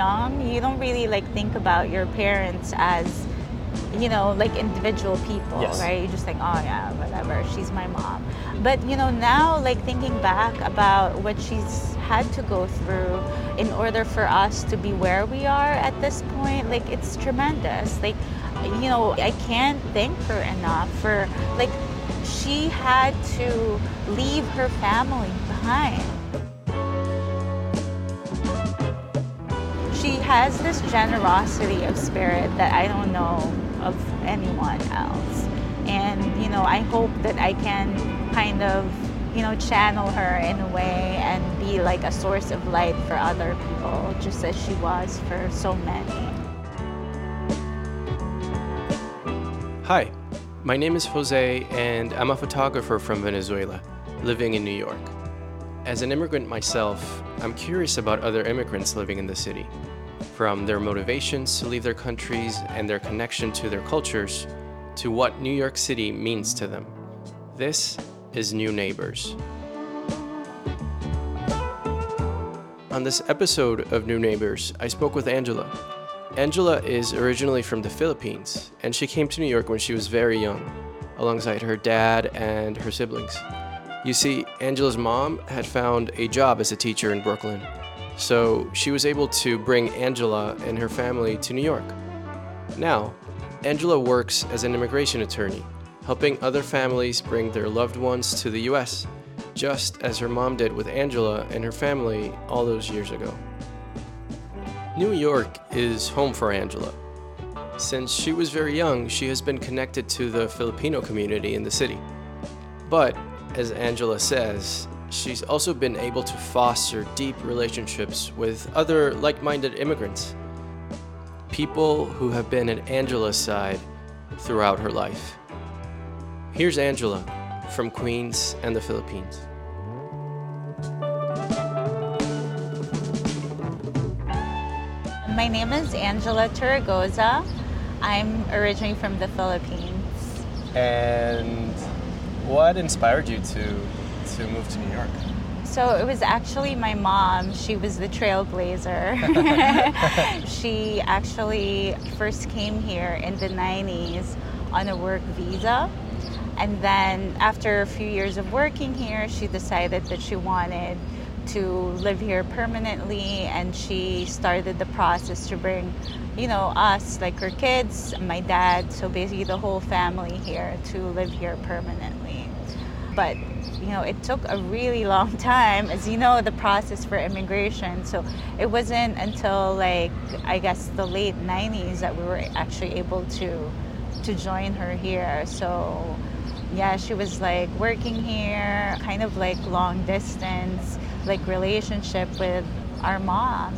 young, you don't really like think about your parents as you know, like individual people, Yes. right? You're just like, oh yeah, whatever, she's my mom. But you know, now like thinking back about what she's had to go through in order for us to be where we are at this point, like it's tremendous. Like, you know, I can't thank her enough for like she had to leave her family behind. She has this generosity of spirit that I don't know of anyone else. And, you know, I hope that I can kind of, you know, channel her in a way and be like a source of light for other people, just as she was for so many. Hi, my name is Jose, and I'm a photographer from Venezuela, living in New York. As an immigrant myself, I'm curious about other immigrants living in the city, from their motivations to leave their countries and their connection to their cultures, to what New York City means to them. This is New Neighbors. On this episode of New Neighbors, I spoke with Angela. Angela is originally from the Philippines, and she came to New York when she was very young, alongside her dad and her siblings. You see, Angela's mom had found a job as a teacher in Brooklyn, so she was able to bring Angela and her family to New York. Now, Angela works as an immigration attorney, helping other families bring their loved ones to the US, just as her mom did with Angela and her family all those years ago. New York is home for Angela. Since she was very young, she has been connected to the Filipino community in the city. But, as Angela says, she's also been able to foster deep relationships with other like minded immigrants. People who have been at Angela's side throughout her life. Here's Angela from Queens and the Philippines. My name is Angela Turagoza. I'm originally from the Philippines. And what inspired you to to move to New York? So it was actually my mom. She was the trailblazer. she actually first came here in the 90s on a work visa. And then after a few years of working here, she decided that she wanted to live here permanently and she started the process to bring, you know, us, like her kids, my dad, so basically the whole family here to live here permanently. But you know, it took a really long time, as you know, the process for immigration. So it wasn't until like I guess the late '90s that we were actually able to to join her here. So yeah, she was like working here, kind of like long distance, like relationship with our mom,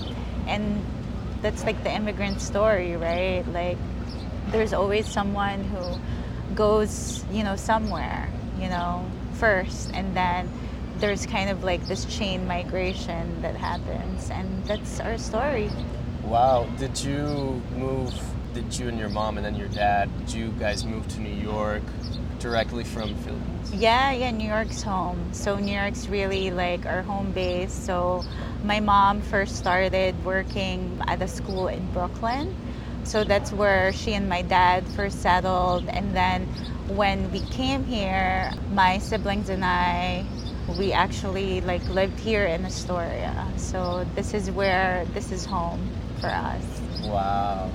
and that's like the immigrant story, right? Like there's always someone who goes, you know, somewhere, you know, first, and then there's kind of like this chain migration that happens, and that's our story. Wow. Did you move? Did you and your mom and then your dad? Did you guys move to New York directly from Philippines? Yeah, yeah, New York's home. So New York's really like our home base. So my mom first started working at a school in Brooklyn. So that's where she and my dad first settled. And then when we came here, my siblings and I, we actually like lived here in Astoria. So this is where this is home for us. Wow.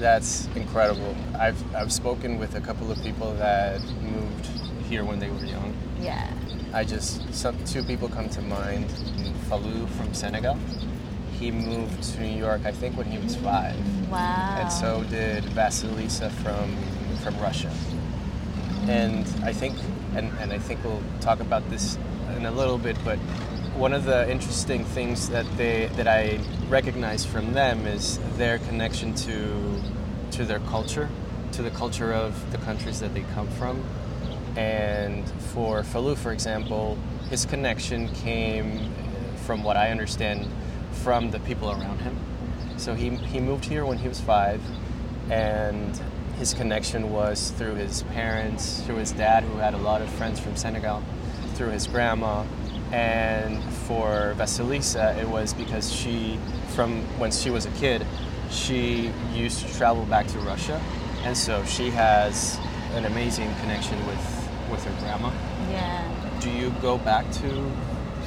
That's incredible. I've, I've spoken with a couple of people that moved here when they were young. Yeah. I just, some, two people come to mind. Falou from Senegal. He moved to New York, I think, when he was five. Wow. And so did Vasilisa from, from Russia. And I think, and, and I think we'll talk about this in a little bit, but one of the interesting things that they that I recognize from them is their connection to to their culture, to the culture of the countries that they come from. And for Falou, for example, his connection came, uh, from what I understand, from the people around him. So he, he moved here when he was five, and his connection was through his parents, through his dad, who had a lot of friends from Senegal, through his grandma, And for Vasilisa, it was because she, from when she was a kid, she used to travel back to Russia, and so she has an amazing connection with with her grandma. Yeah. Do you go back to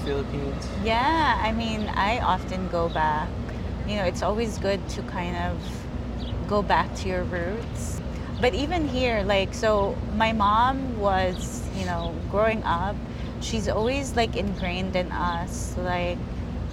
Philippines? Yeah, I mean, I often go back. You know, it's always good to kind of go back to your roots. But even here, like, so my mom was, you know, growing up, she's always like ingrained in us, like,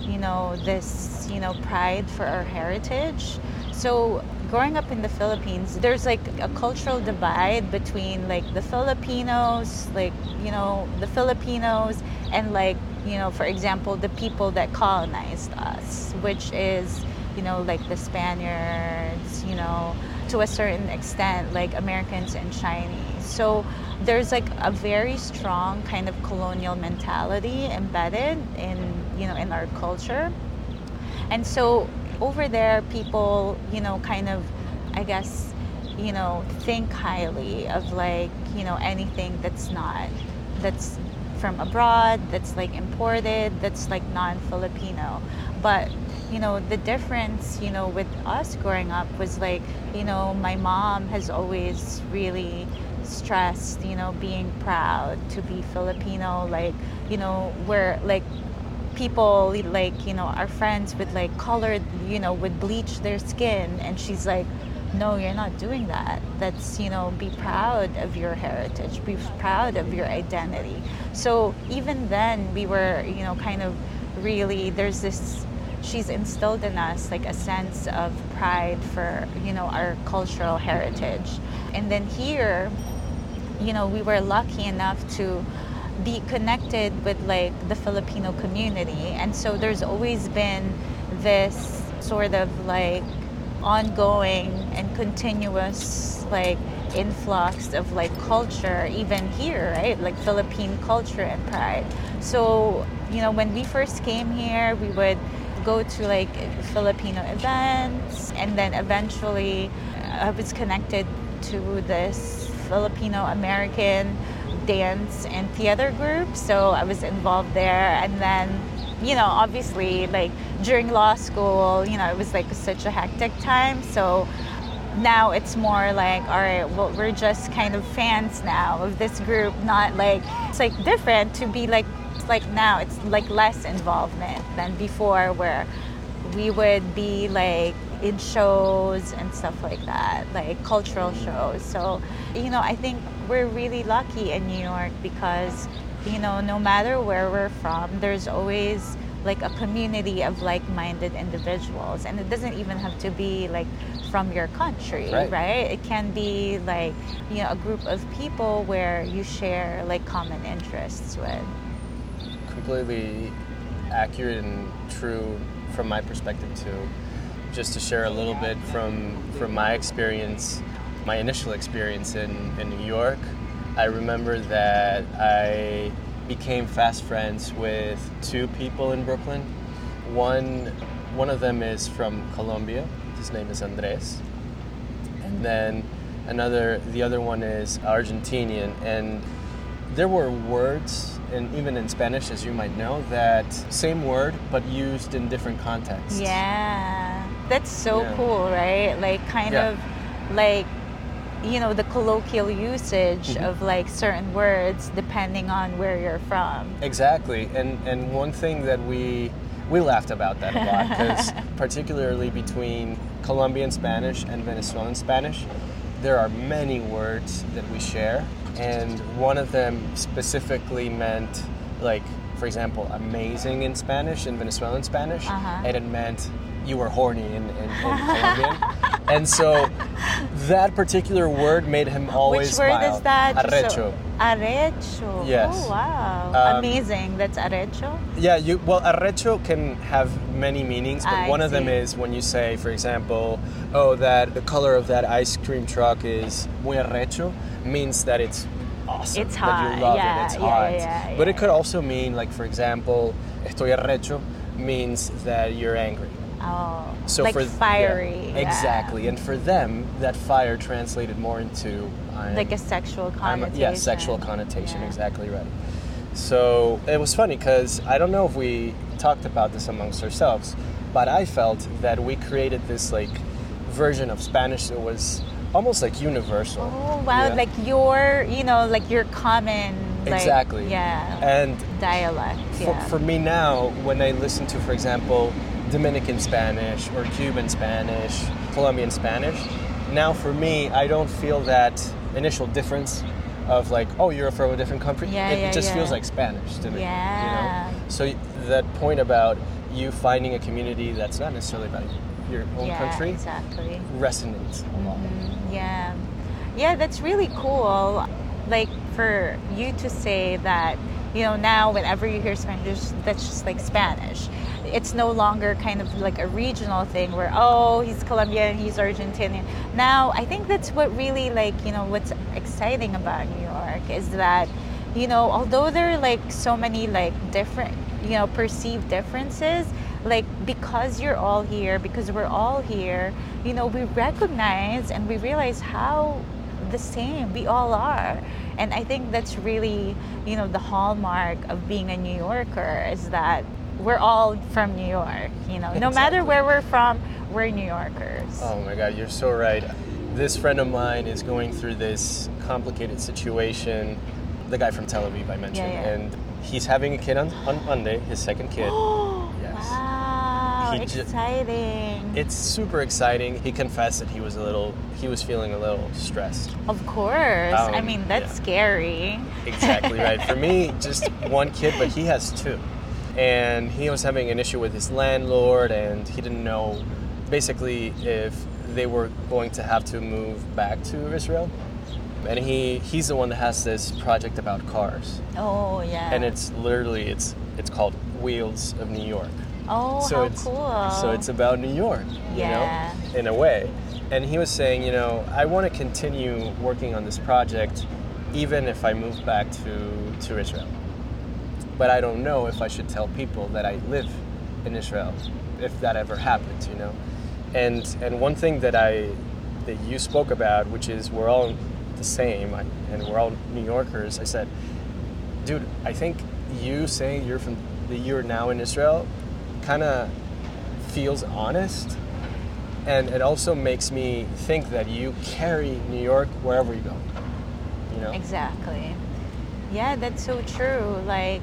you know, this, you know, pride for our heritage. So growing up in the Philippines, there's like a cultural divide between like the Filipinos, like, you know, the Filipinos and like, you know, for example, the people that colonized us, which is, you know, like the Spaniards, you know, to a certain extent, like Americans and Chinese. So there's like a very strong kind of colonial mentality embedded in, you know, in our culture. And so over there, people, you know, kind of, I guess, you know, think highly of like, you know, anything that's not, that's from abroad, that's like imported, that's like non Filipino. But, you know, the difference, you know, with us growing up was like, you know, my mom has always really stressed, you know, being proud to be Filipino. Like, you know, we're like, people like you know our friends with like colored you know would bleach their skin and she's like no you're not doing that that's you know be proud of your heritage be proud of your identity so even then we were you know kind of really there's this she's instilled in us like a sense of pride for you know our cultural heritage and then here you know we were lucky enough to be connected with like the Filipino community. And so there's always been this sort of like ongoing and continuous like influx of like culture even here right? Like philippine culture and pride. So you know when we first came here we would go to like filipino events. And then eventually i was connected to this filipino american dance and theater group, so I was involved there. And then, you know, obviously, like during law school, you know, it was like such a hectic time. So now it's more like, all right, well, we're just kind of fans now of this group, not like, it's like different to be like, like now it's like less involvement than before where we would be like in shows and stuff like that, like cultural shows. So, you know, I think we're really lucky in New York because, you know, no matter where we're from, there's always like a community of like-minded individuals and it doesn't even have to be like from your country right. right, it can be like you know a group of people where you share like common interests with completely accurate and true from my perspective too just to share a little bit from from my experience, my initial experience in, in New York. I remember that I became fast friends with two people in Brooklyn. One one of them is from Colombia. His name is Andres. And then another the other one is Argentinian and there were words and even in Spanish as you might know that same word but used in different contexts. Yeah that's so Yeah. cool, right? Like kind Yeah. of like you know the colloquial usage Mhm. of like certain words depending on where you're from. Exactly, and and one thing that we we laughed about that a lot because particularly between Colombian Spanish and Venezuelan Spanish, there are many words that we share, and one of them specifically meant like, for example, amazing in Spanish in Venezuelan Spanish, Uh-huh. and it meant you were horny in, in, in Colombian. And so that particular word made him always Which word smile. is that? Arrecho. so- arrecho. Yes. Oh wow. Um, Amazing. That's arrecho. Yeah, you well, arrecho can have many meanings, but I one of them is when you say, for example, oh, that the color of that ice cream truck is muy arrecho, means that it's awesome. It's That hot, you love yeah, it. It's yeah, hot. yeah, but it could also mean, like, for example, estoy arrecho means that you're angry. Oh. So like for yeah, fiery. yeah. exactly, and for them, that fire translated more into I'm, Like a sexual I'm connotation. yeah, sexual connotation. Yeah. Exactly right. So it was funny because I don't know if we talked about this amongst ourselves, but I felt that we created this like version of Spanish that was almost like universal. Oh wow! Yeah. Like your, you know, like your common. Like, exactly. Yeah. And dialect. for, yeah. for me now, when I listen to, for example, Dominican Spanish or Cuban Spanish, Colombian Spanish, now for me, I don't feel that initial difference of like, oh, you're from a different country. Yeah, it, yeah, just yeah. feels like Spanish to me. Yeah. You know? So that point about you finding a community that's not necessarily about your own yeah, country Exactly. resonates a lot. Mhm, Yeah. Yeah, that's really cool. Like for you to say that, you know, now whenever you hear Spanish, that's just like Spanish. It's no longer kind of like a regional thing where, oh, he's Colombian, he's Argentinian. Now, I think that's what really like, you know, what's exciting about New York is that, you know, although there are like so many like different, you know, perceived differences, like because you're all here, because we're all here, you know, we recognize and we realize how the same we all are. And I think that's really, you know, the hallmark of being a New Yorker is that we're all from New York, you know. No matter where we're from, we're New Yorkers. Oh my God, you're so right. This friend of mine is going through this complicated situation. The guy from Tel Aviv I mentioned, Yeah, yeah. and he's having a kid on, on Monday, his second kid. Yes. Wow, He ju- exciting. It's super exciting. He confessed that he was a little, he was feeling a little stressed. of course. I Um, mean, that's yeah. scary. Exactly right. For me, just one kid, but he has two. And he was having an issue with his landlord, and he didn't know basically if they were going to have to move back to Israel. And he, he's the one that has this project about cars. Oh, yeah. And it's literally, it's, it's called Wheels of New York. oh, so how it's cool. so it's about New York, you Yeah. know, in a way. And he was saying, you know, I want to continue working on this project, even if I move back to to Israel. But I don't know if I should tell people that I live in Israel, if that ever happens, you know. And and one thing that I that you spoke about, which is we're all the same, and we're all New Yorkers. I said, dude, I think you saying you're from that you're now in Israel kind of feels honest and it also makes me think that you carry New York wherever you go you know Exactly. Yeah, that's so true. Like,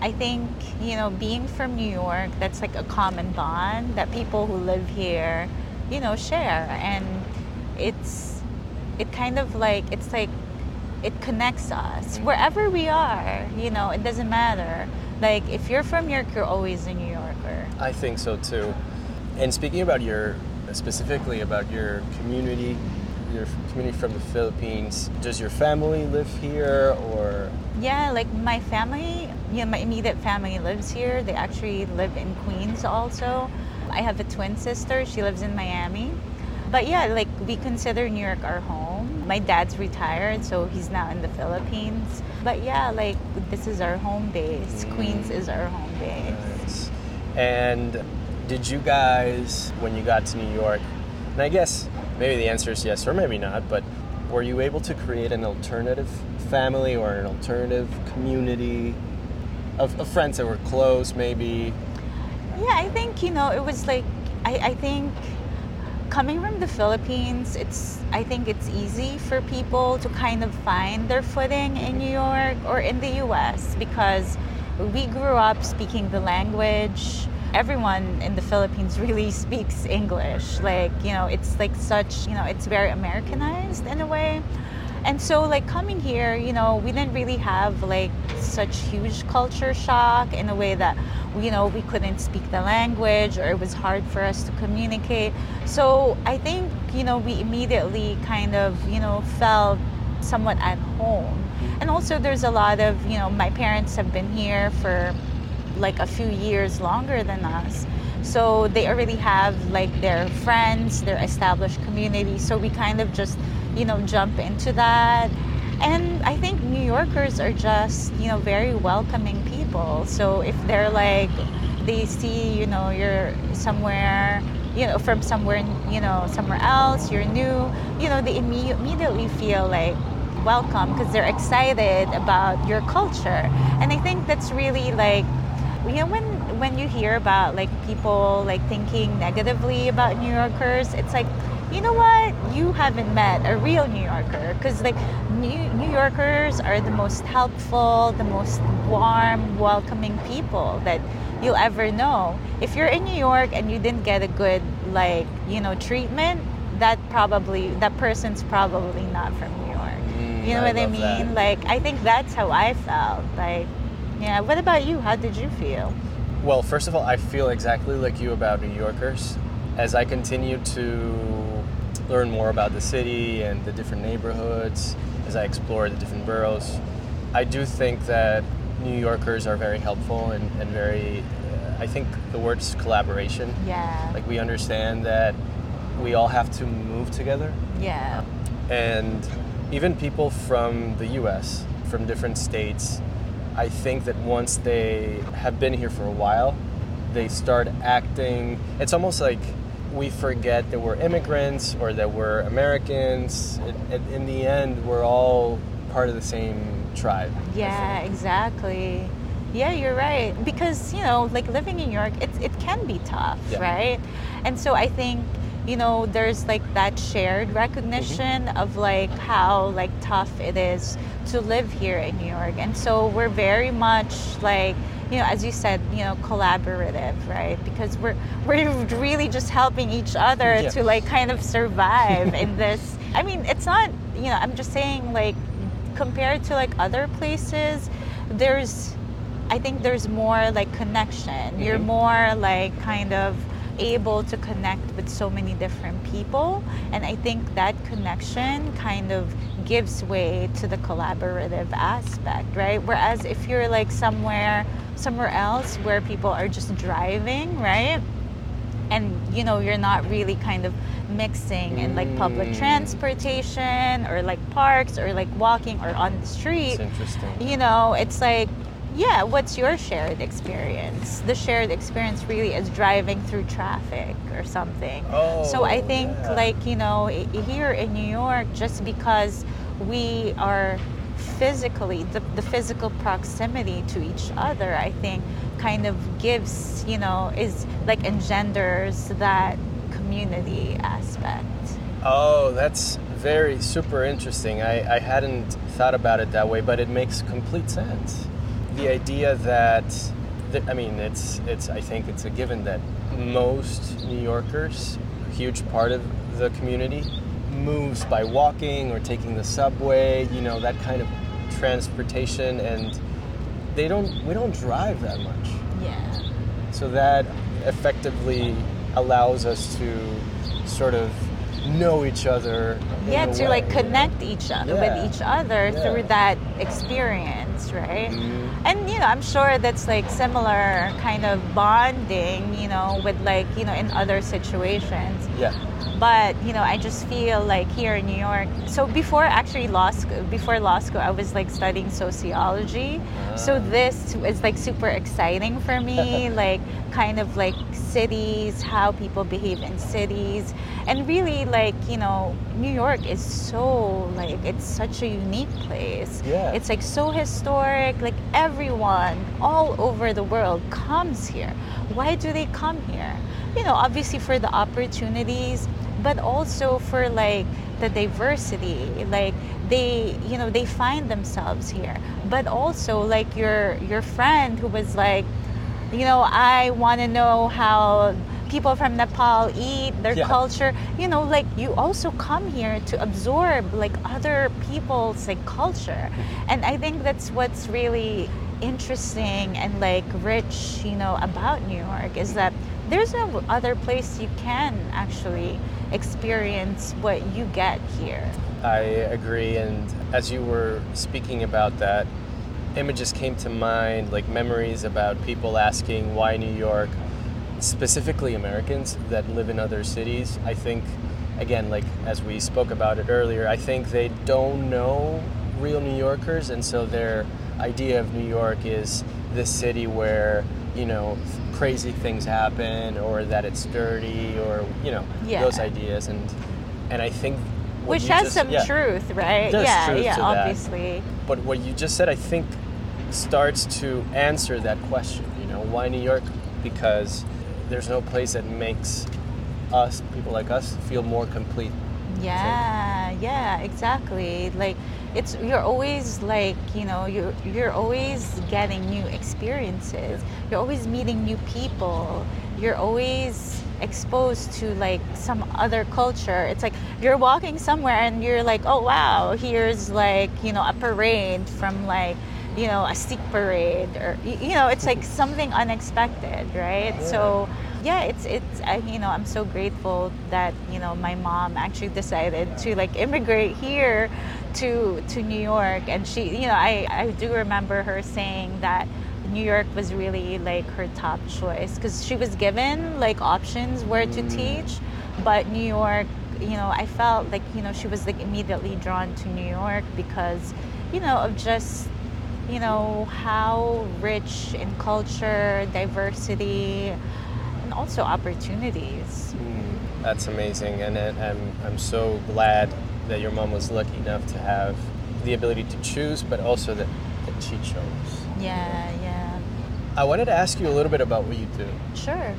I think, you know, being from New York, that's like a common bond that people who live here, you know, share. And it's, it kind of like, it's like, it connects us mm-hmm. wherever we are, you know, it doesn't matter. Like, if you're from New York, you're always a New Yorker. I think so too and speaking about your specifically about your community your community from the Philippines does your family live here or Yeah, like my family, you know, my immediate family lives here. They actually live in Queens also. I have a twin sister. She lives in Miami. But yeah, like we consider New York our home. My dad's retired, so he's now in the Philippines. But yeah, like this is our home base. Mm. Queens is our home base. Nice. And did you guys, when you got to New York, and I guess maybe the answer is yes or maybe not, but were you able to create an alternative family or an alternative community of, of friends that were close, maybe? Yeah, I think you know it was like I, I think coming from the Philippines, it's I think it's easy for people to kind of find their footing in New York or in the U.S. because we grew up speaking the language. Everyone in the Philippines really speaks English. Like you know, it's like such you know, it's very Americanized in a way. And so, like coming here, you know, we didn't really have like such huge culture shock in a way that, you know, we couldn't speak the language or it was hard for us to communicate. So I think, you know, we immediately kind of, you know, felt somewhat at home. And also, there's a lot of, you know, my parents have been here for like a few years longer than us. So they already have like their friends, their established community. So we kind of just, you know, jump into that. And I think New Yorkers are just, you know, very welcoming people. So if they're like, they see, you know, you're somewhere, you know, from somewhere, you know, somewhere else, you're new, you know, they imme- immediately feel like welcome because they're excited about your culture. And I think that's really like you know when when you hear about like people like thinking negatively about New Yorkers, it's like you know what? You haven't met a real New Yorker because like New, New Yorkers are the most helpful, the most warm, welcoming people that you'll ever know. If you're in New York and you didn't get a good like you know treatment, that probably that person's probably not from New York. Mm, you know I what I mean? that. Like I think that's how I felt. Like yeah. What about you? How did you feel? Well, first of all, I feel exactly like you about New Yorkers. As I continue to learn more about the city and the different neighborhoods, as I explore the different boroughs, I do think that New Yorkers are very helpful and, and very, uh, I think the word's collaboration. Yeah. Like we understand that we all have to move together. yeah. And even people from the US, from different states, I think that once they have been here for a while, they start acting. It's almost like we forget that we're immigrants or that we're Americans. It, it, in the end, we're all part of the same tribe. Yeah, exactly. Yeah, you're right. Because, you know, like living in New York, it, it can be tough, Yeah. right? And so I think, you know, there's like that shared recognition of like how like tough it is to live here in New York. And so we're very much like, you know, as you said, you know, collaborative, right? Because we're we're really just helping each other Yeah. to like kind of survive in this. I mean, it's not, you know, I'm just saying like compared to like other places, there's I think there's more like connection. You're Mhm. more like kind of able to connect with so many different people and I think that connection kind of gives way to the collaborative aspect, right? Whereas if you're like somewhere somewhere else where people are just driving, right? and you know you're not really kind of mixing in like public Mm. transportation or like parks or like walking or on the street It's interesting. you know it's like yeah what's your shared experience the shared experience really is driving through traffic or something Oh, so i think yeah. like you know here in new york just because we are physically the, the physical proximity to each other i think kind of gives you know is like engenders that community aspect Oh, that's very super interesting. I, I hadn't thought about it that way, but it makes complete sense. The idea that, that I mean, it's it's I think it's a given that most New Yorkers, a huge part of the community, moves by walking or taking the subway. You know that kind of transportation, and they don't we don't drive that much. yeah So that effectively allows us to sort of know each other. in yeah to way, like you know? connect each other Yeah. with each other Yeah. through that experience right Mhm. And you know i'm sure that's like similar kind of bonding you know with like you know in other situations Yeah. but you know i just feel like here in new york so before actually law school before law school i was like studying sociology so Ah. this is like super exciting for me like kind of like cities how people behave in cities and really like you know new york is so like it's such a unique place Yeah. it's like so historic like everyone all over the world comes here why do they come here you know obviously for the opportunities but also for like the diversity like they you know they find themselves here. But also like your your friend who was like you know i want to know how people from nepal eat their Yeah. culture. You know like you also come here to absorb like other people's like culture. And i think that's what's really interesting and like rich you know about new york is that there's no other place you can actually experience what you get here I agree. And as you were speaking about that, images came to mind, like memories about people asking why New York, specifically Americans that live in other cities. I think, again, like as we spoke about it earlier, I think they don't know real New Yorkers. And so their idea of New York is this city where, you know, crazy things happen or that it's dirty or, you know, Yeah. those ideas. And, and I think which has just- some yeah. truth, right? Yeah, truth yeah, to that. obviously. But what you just said, I think, starts to answer that question. You know, why New York? Because there's no place that makes us, people like us, feel more complete. Yeah, yeah, exactly. Like it's you're always like, you know, you're you're always getting new experiences. You're always meeting new people. You're always exposed to like some other culture. It's like you're walking somewhere and you're like, "Oh wow, here's like, you know, a parade from like you know, a Sikh parade, or you know, it's like something unexpected, right? So, yeah, it's it's I, you know, I'm so grateful that you know my mom actually decided to like immigrate here to to New York, and she, you know, I I do remember her saying that New York was really like her top choice because she was given like options where to mm. teach, but New York, you know, I felt like you know she was like immediately drawn to New York because you know of just you know how rich in culture diversity and also opportunities. Mm, that's amazing, and it, I'm I'm so glad that your mom was lucky enough to have the ability to choose, but also that, that she chose. yeah yeah I wanted to ask you a little bit about what you do. sure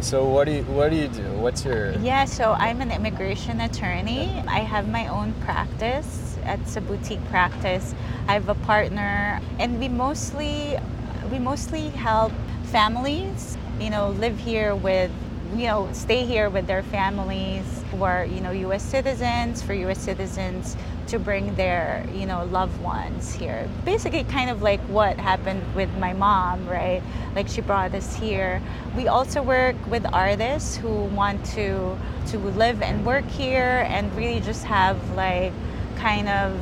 So what do you what do you do? What's your yeah so i'm an immigration attorney i have my own practice it's a boutique practice i have a partner and we mostly we mostly help families you know live here with you know stay here with their families who are you know us citizens for us citizens to bring their you know loved ones here basically kind of like what happened with my mom right like she brought us here we also work with artists who want to to live and work here and really just have like kind of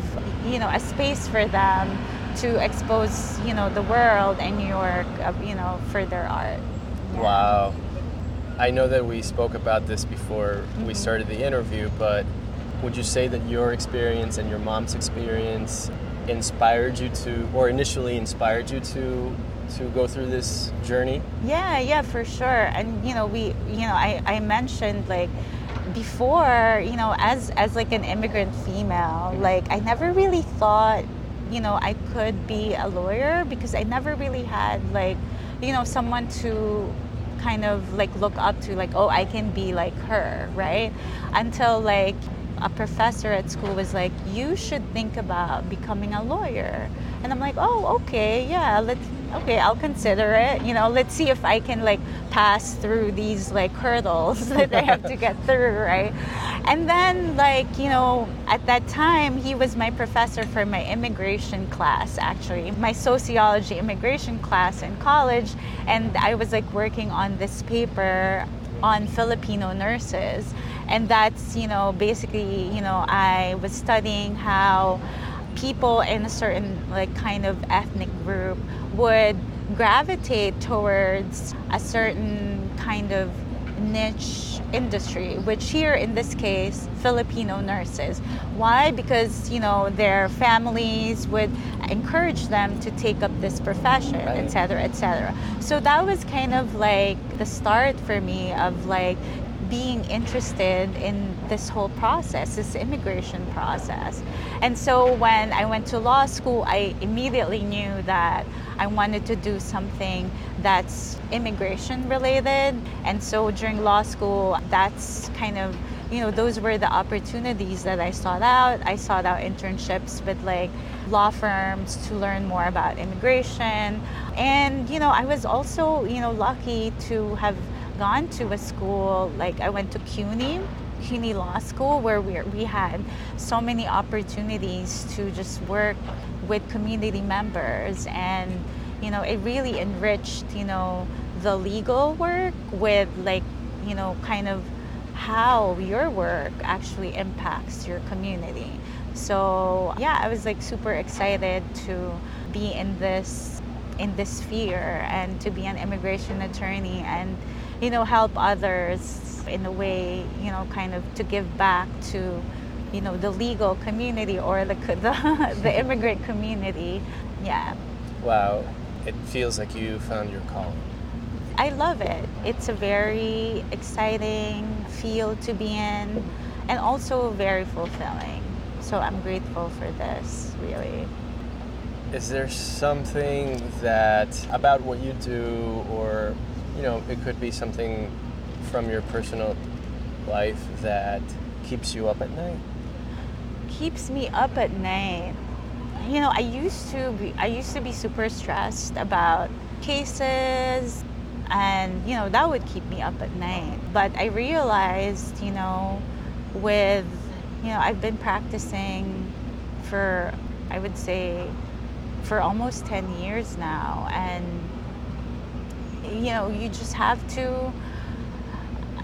you know a space for them to expose you know the world and new york uh, you know for their art Yeah. Wow. I know that we spoke about this before we mm-hmm. started the interview, but would you say that your experience and your mom's experience inspired you to or initially inspired you to to go through this journey? Yeah, yeah, for sure. And you know, we, you know, I, I mentioned like before, you know, as as like an immigrant female, like I never really thought, you know, I could be a lawyer because I never really had like, you know, someone to kind of like look up to like, oh, I can be like her, right? Until like a professor at school was like, you should think about becoming a lawyer. And I'm like, oh, okay, yeah, let's, okay, I'll consider it. You know, let's see if I can like pass through these like hurdles that I have to get through, right? And then, like, you know, at that time, he was my professor for my immigration class, actually, my sociology immigration class in college. And I was like working on this paper on Filipino nurses. And that's, you know, basically, you know, I was studying how people in a certain like kind of ethnic group would gravitate towards a certain kind of niche industry which here in this case filipino nurses why because you know their families would encourage them to take up this profession Right. etc etc so that was kind of like the start for me of like being interested in this whole process, this immigration process. And so when I went to law school, I immediately knew that I wanted to do something that's immigration related. And so during law school, that's kind of you know those were the opportunities that I sought out. I sought out internships with like law firms to learn more about immigration. And you know, I was also, you know, lucky to have gone to a school like I went to CUNY, CUNY Law School, where we we had so many opportunities to just work with community members, and you know it really enriched you know the legal work with like you know kind of how your work actually impacts your community. So yeah, I was like super excited to be in this in this sphere and to be an immigration attorney and you know help others in a way you know kind of to give back to you know the legal community or the the, the immigrant community yeah Wow. It feels like you found your calling. I love it. It's a very exciting field to be in. and also very fulfilling. So I'm grateful for this, really. Is there something that about what you do, or you know, it could be something from your personal life that keeps you up at night? Keeps me up at night. You know, I used to be I used to be super stressed about cases and you know that would keep me up at night. But I realized, you know, with you know, I've been practicing for I would say for almost 10 years now and you know, you just have to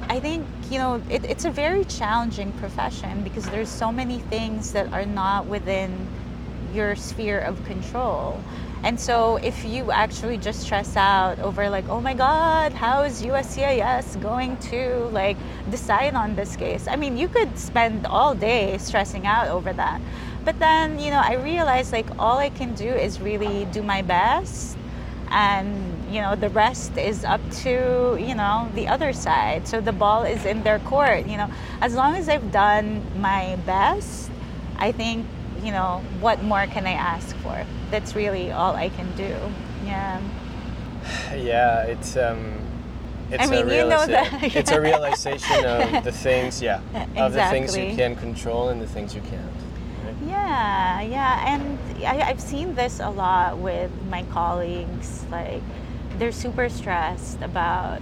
I think, you know, it, it's a very challenging profession because there's so many things that are not within your sphere of control. And so if you actually just stress out over like, oh my God, how is USCIS going to like decide on this case? I mean, you could spend all day stressing out over that. But then, you know, I realized like all I can do is really do my best and you know the rest is up to you know the other side so the ball is in their court you know as long as i've done my best i think you know what more can i ask for? That's really all i can do. Yeah. Yeah it's um it's I mean, a you know that- it's a realization of the things yeah of the things you can control and the things you can't right? Yeah, yeah, and I, I've seen this a lot with my colleagues. Like, they're super stressed about,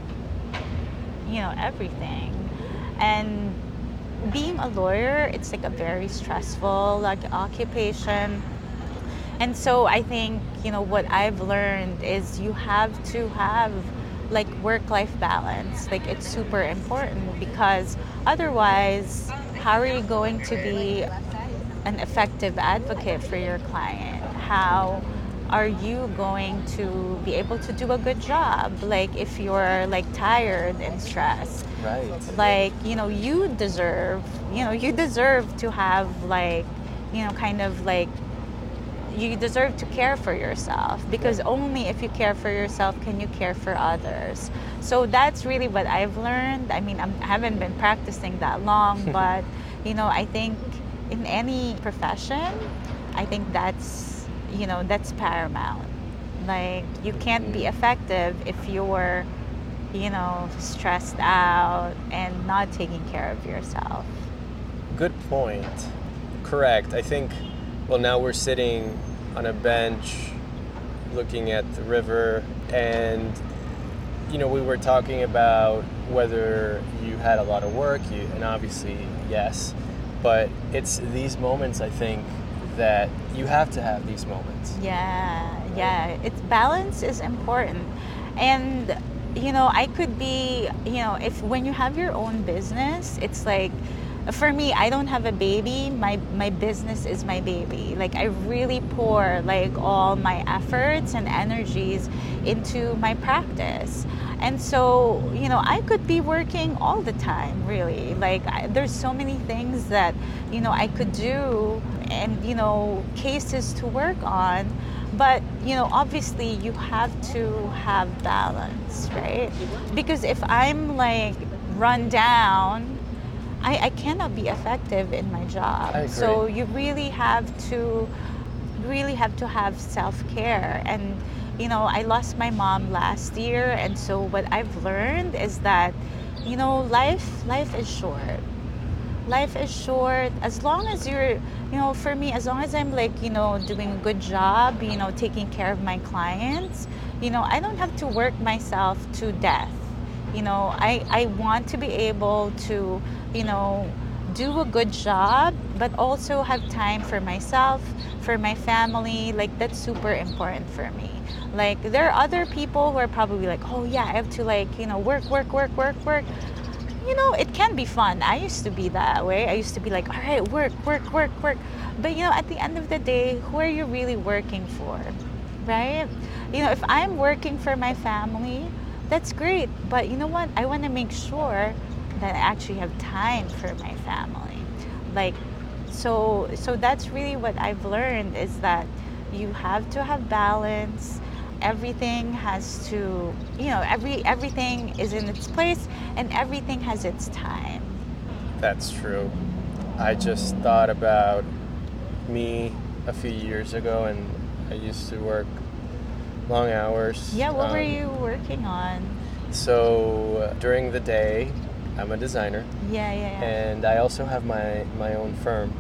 you know, everything, and being a lawyer, it's like a very stressful like occupation. And so I think you know what I've learned is you have to have like work-life balance. Like it's super important because otherwise, how are you going to be an effective advocate for your client? How are you going to be able to do a good job? Like if you're like tired and stressed, right. Like you know you deserve you know you deserve to have like you know kind of like you deserve to care for yourself because only if you care for yourself can you care for others. So that's really what i've learned. I mean I'm, i haven't been practicing that long but you know i think in any profession i think that's you know that's paramount. Like you can't be mm-hmm. effective if you're you know stressed out and not taking care of yourself Good point. Correct. I think, well, now we're sitting on a bench looking at the river, and, you know, we were talking about whether you had a lot of work, you, and obviously, yes. But it's these moments, I think, that you have to have these moments. Yeah, yeah. It's balance is important. And you know, I could be, you know, if when you have your own business, it's like for me, I don't have a baby. My my business is my baby. Like I really pour like all my efforts and energies into my practice. And so, you know, I could be working all the time, really. Like, I, there's so many things that, you know, I could do and, you know, cases to work on. But, you know, obviously you have to have balance, right? Because if I'm like run down, I, I cannot be effective in my job. So you really have to really have to have self-care and you know i lost my mom last year and so what i've learned is that you know life life is short life is short. As long as you're you know for me as long as i'm like you know doing a good job you know taking care of my clients you know i don't have to work myself to death. You know i i want to be able to you know do a good job but also have time for myself for my family. Like that's super important for me. Like there are other people who are probably like oh yeah i have to like you know work work work work work you know it can be fun. I used to be that way. I used to be like all right work work work work. But you know at the end of the day who are you really working for right? You know if i'm working for my family that's great. But you know what? I want to make sure that i actually have time for my family. Like so so that's really what i've learned is that you have to have balance everything has to you know every everything is in its place and everything has its time That's true. I just thought about me a few years ago, and I used to work long hours. Yeah, what were Um, you working on? So uh, during the day, I'm a designer, Yeah, yeah, yeah. and I also have my my own firm.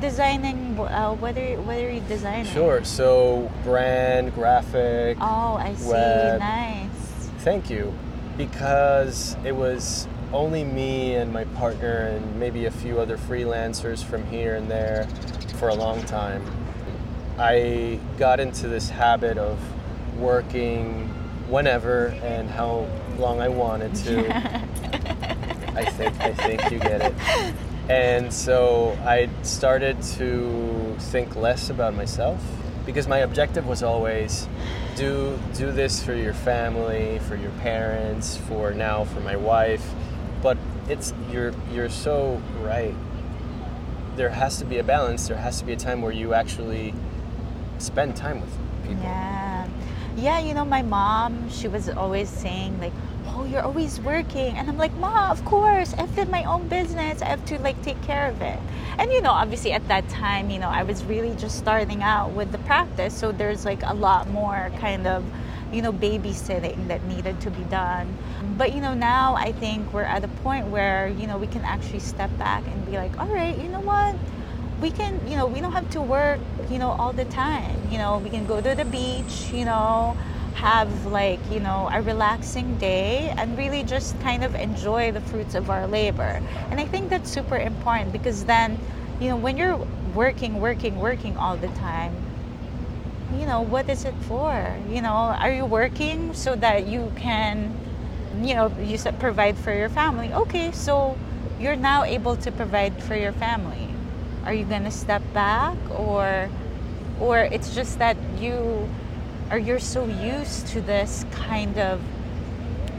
Designing, uh, what are what are you designing? Sure. So brand, graphic. Oh, I see. Web. Nice. Thank you. Because it was only me and my partner and maybe a few other freelancers from here and there for a long time. I got into this habit of working whenever and how long I wanted to. I think I think you get it. And so I started to think less about myself because my objective was always do do this for your family, for your parents, for now for my wife. But it's you're you're so right. There has to be a balance. There has to be a time where you actually spend time with people. Yeah. Yeah, you know, my mom, she was always saying, like, oh, you're always working. And I'm like, Ma, of course. I have my own business. I have to, like, take care of it. And, you know, obviously at that time, you know, I was really just starting out with the practice. So there's, like, a lot more kind of, you know, babysitting that needed to be done. But, you know, now I think we're at a point where, you know, we can actually step back and be like, all right, you know what? we can you know we don't have to work you know all the time you know we can go to the beach you know have like you know a relaxing day and really just kind of enjoy the fruits of our labor. And i think that's super important because then you know when you're working working working all the time you know what is it for? You know are you working so that you can you know you said provide for your family? Okay so you're now able to provide for your family. Are you going to step back or or it's just that you or you're so used to this kind of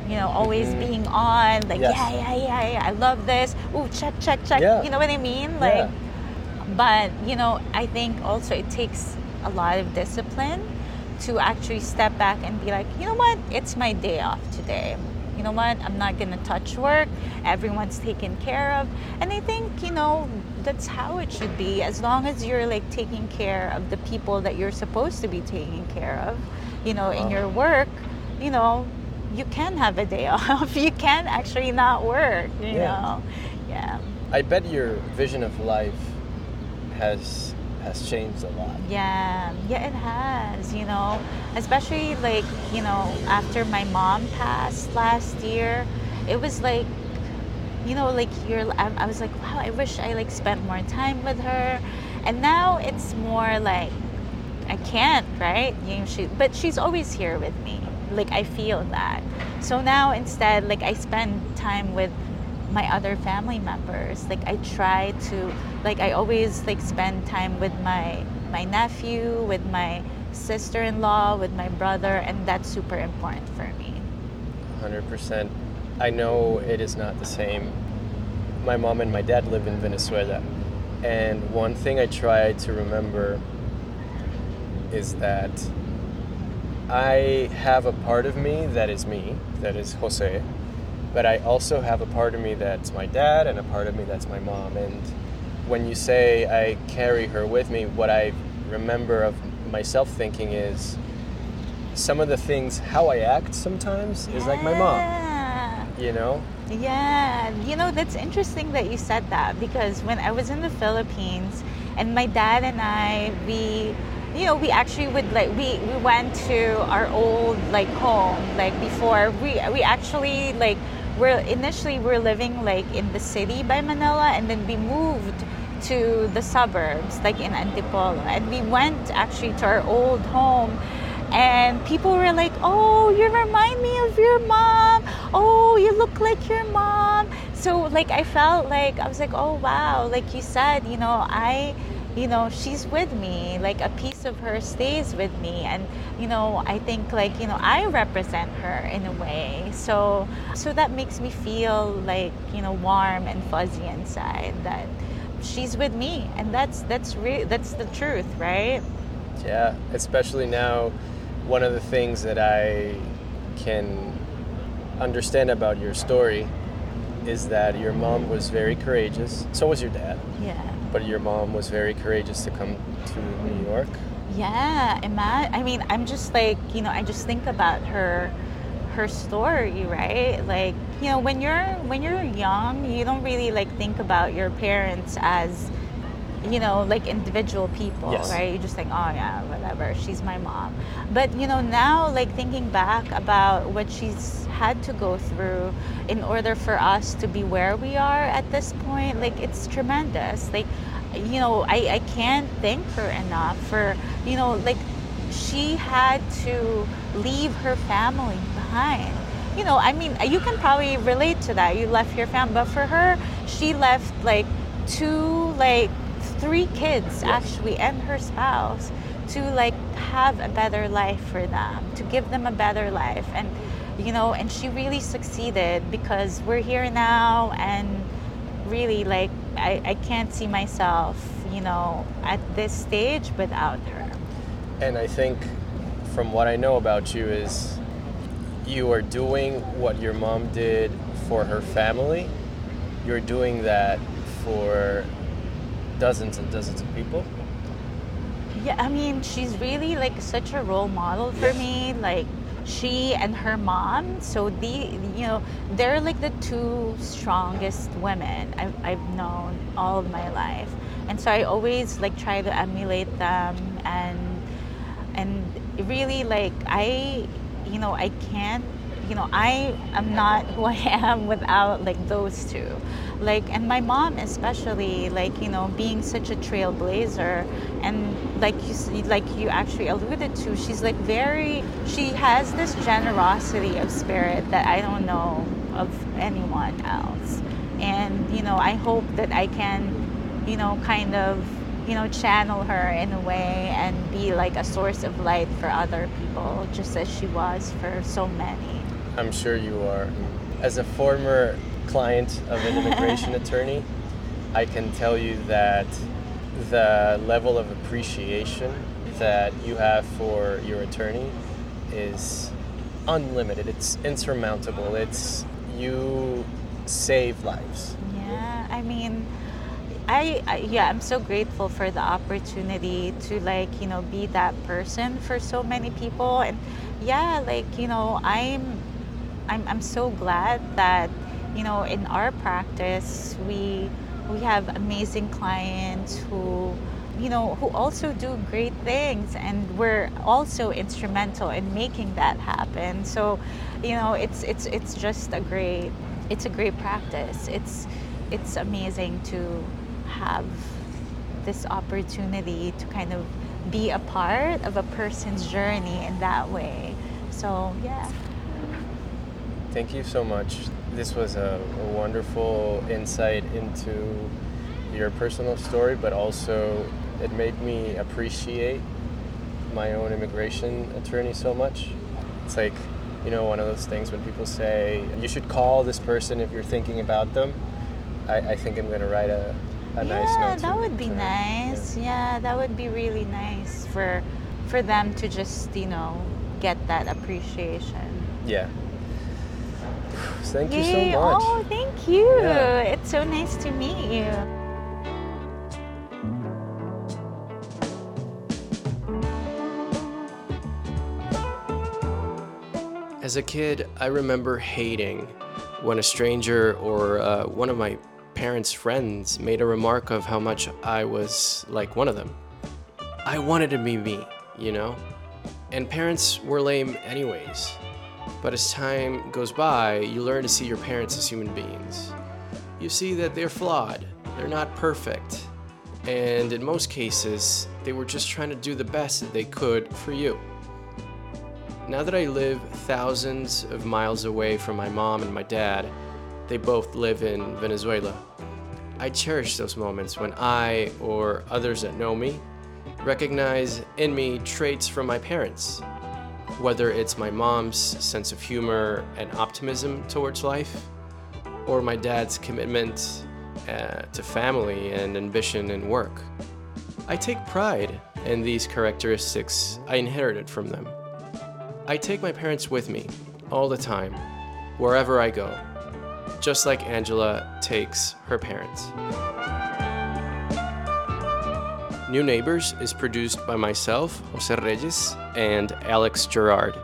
you know always Mhm. being on like Yes. yeah yeah yeah yeah i love this oh check check check Yeah. you know what i mean like Yeah. but you know i think also it takes a lot of discipline to actually step back and be like you know what it's my day off today you know what i'm not gonna touch work everyone's taken care of and i think you know that's how it should be as long as you're like taking care of the people that you're supposed to be taking care of you know in your uh-huh. work you know you can have a day off. You can actually not work you Yeah. know. Yeah. I bet your vision of life has has changed a lot. Yeah, yeah, it has, you know, especially like, you know, after my mom passed last year, it was like, you know, like you're, I, was like, wow, I wish I like spent more time with her. And now it's more like, I can't, right? You know, she, but she's always here with me. Like I feel that. So now instead, like I spend time with my other family members. Like I try to, like I always like spend time with my my nephew, with my sister-in-law, with my brother, and that's super important for me. 100%. I know it is not the same. My mom and my dad live in Venezuela. And one thing I try to remember is that I have a part of me that is me, that is Jose, but I also have a part of me that's my dad and a part of me that's my mom. And when you say I carry her with me, what I remember of myself thinking is some of the things, how I act sometimes is like my mom, Yeah. You know? Yeah, you know, that's interesting that you said that because when I was in the Philippines and my dad and I, we, you know, we actually would like, we, we went to our old like home, like before we, we actually like, we're initially we're living like in the city by Manila and then we moved to the suburbs like in Antipolo and we went actually to our old home and people were like, "Oh, you remind me of your mom. Oh, you look like your mom." So like I felt like I was like, "Oh wow!" Like you said, you know, I, you know, she's with me. Like a piece of her stays with me, and you know, I think like you know, I represent her in a way. So so that makes me feel like you know, warm and fuzzy inside. That she's with me, and that's that's re- that's the truth, right? Yeah, especially now, one of the things that I can understand about your story is that your mom was very courageous. So was your dad. Yeah. But your mom was very courageous to come to New York. Yeah, ima- I mean, I'm just like, you know, I just think about her her story, right? Like, you know, when you're when you're young, you don't really like think about your parents as you know, like individual people, Yes. right? You just think, oh yeah, whatever, she's my mom. But you know, now like thinking back about what she's had to go through in order for us to be where we are at this point, like it's tremendous. Like, you know, I, I can't thank her enough for, you know, like she had to leave her family behind. You know, I mean, you can probably relate to that. You left your family, but for her, she left like two, like three kids Yes. actually, and her spouse to like have a better life for them, to give them a better life. And, you know, and she really succeeded because we're here now and really like I, I can't see myself, you know, at this stage without her. And I think from what I know about you is you are doing what your mom did for her family. You're doing that for dozens and dozens of people. Yeah, I mean, she's really like such a role model for Yes. me. Like she and her mom. So the you know they're like the two strongest women I've, I've known all of my life, and so I always like try to emulate them and and really like I you know I can't you know I am not who I am without like those two like and my mom especially like you know being such a trailblazer and like you like you actually alluded to she's like very she has this generosity of spirit that I don't know of anyone else and you know I hope that I can you know kind of you know channel her in a way and be like a source of light for other people just as she was for so many I'm sure you are. As a former client of an immigration attorney, I can tell you that the level of appreciation that you have for your attorney is unlimited. It's insurmountable. It's you save lives. Yeah, I mean, I, I yeah, I'm so grateful for the opportunity to like you know be that person for so many people, and yeah, like you know I'm, I'm I'm so glad that you know in our practice we we have amazing clients who you know who also do great things and we're also instrumental in making that happen. So you know it's it's it's just a great it's a great practice. It's it's amazing to have this opportunity to kind of be a part of a person's journey in that way. So yeah. Thank you so much. This was a, a wonderful insight into your personal story, but also it made me appreciate my own immigration attorney so much. It's like, you know, one of those things when people say, you should call this person if you're thinking about them. I, I think I'm going to write a, a nice yeah, note. that would be nice. Yeah. that would be really nice for for them to just you know get that appreciation. Yeah. Thank you Yay. so much. Oh, thank you. Yeah. It's so nice to meet you. As a kid, I remember hating when a stranger or uh, one of my parents' friends made a remark of how much I was like one of them. I wanted to be me, you know? And parents were lame anyways. But as time goes by, you learn to see your parents as human beings. You see that they're flawed, they're not perfect, and in most cases, they were just trying to do the best that they could for you. Now that I live thousands of miles away from my mom and my dad, they both live in Venezuela. I cherish those moments when I, or others that know me, recognize in me traits from my parents. Whether it's my mom's sense of humor and optimism towards life, or my dad's commitment uh, to family and ambition and work. I take pride in these characteristics I inherited from them. I take my parents with me all the time, wherever I go. just like Angela takes her parents. New Neighbors is produced by myself, Jose Reyes, and Alex Gerard.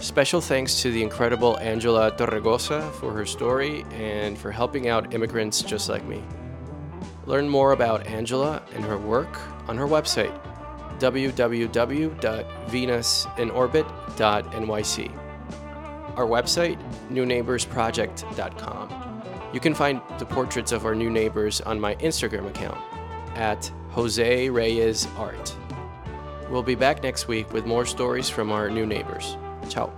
Special thanks to the incredible Angela Torregosa for her story and for helping out immigrants just like me. Learn more about Angela and her work on her website, www.venusinOrbit.nyc. Our website, newneighborsproject.com. You can find the portraits of our new neighbors on my Instagram account at Jose Reyes Art. We'll be back next week with more stories from our new neighbors. Ciao.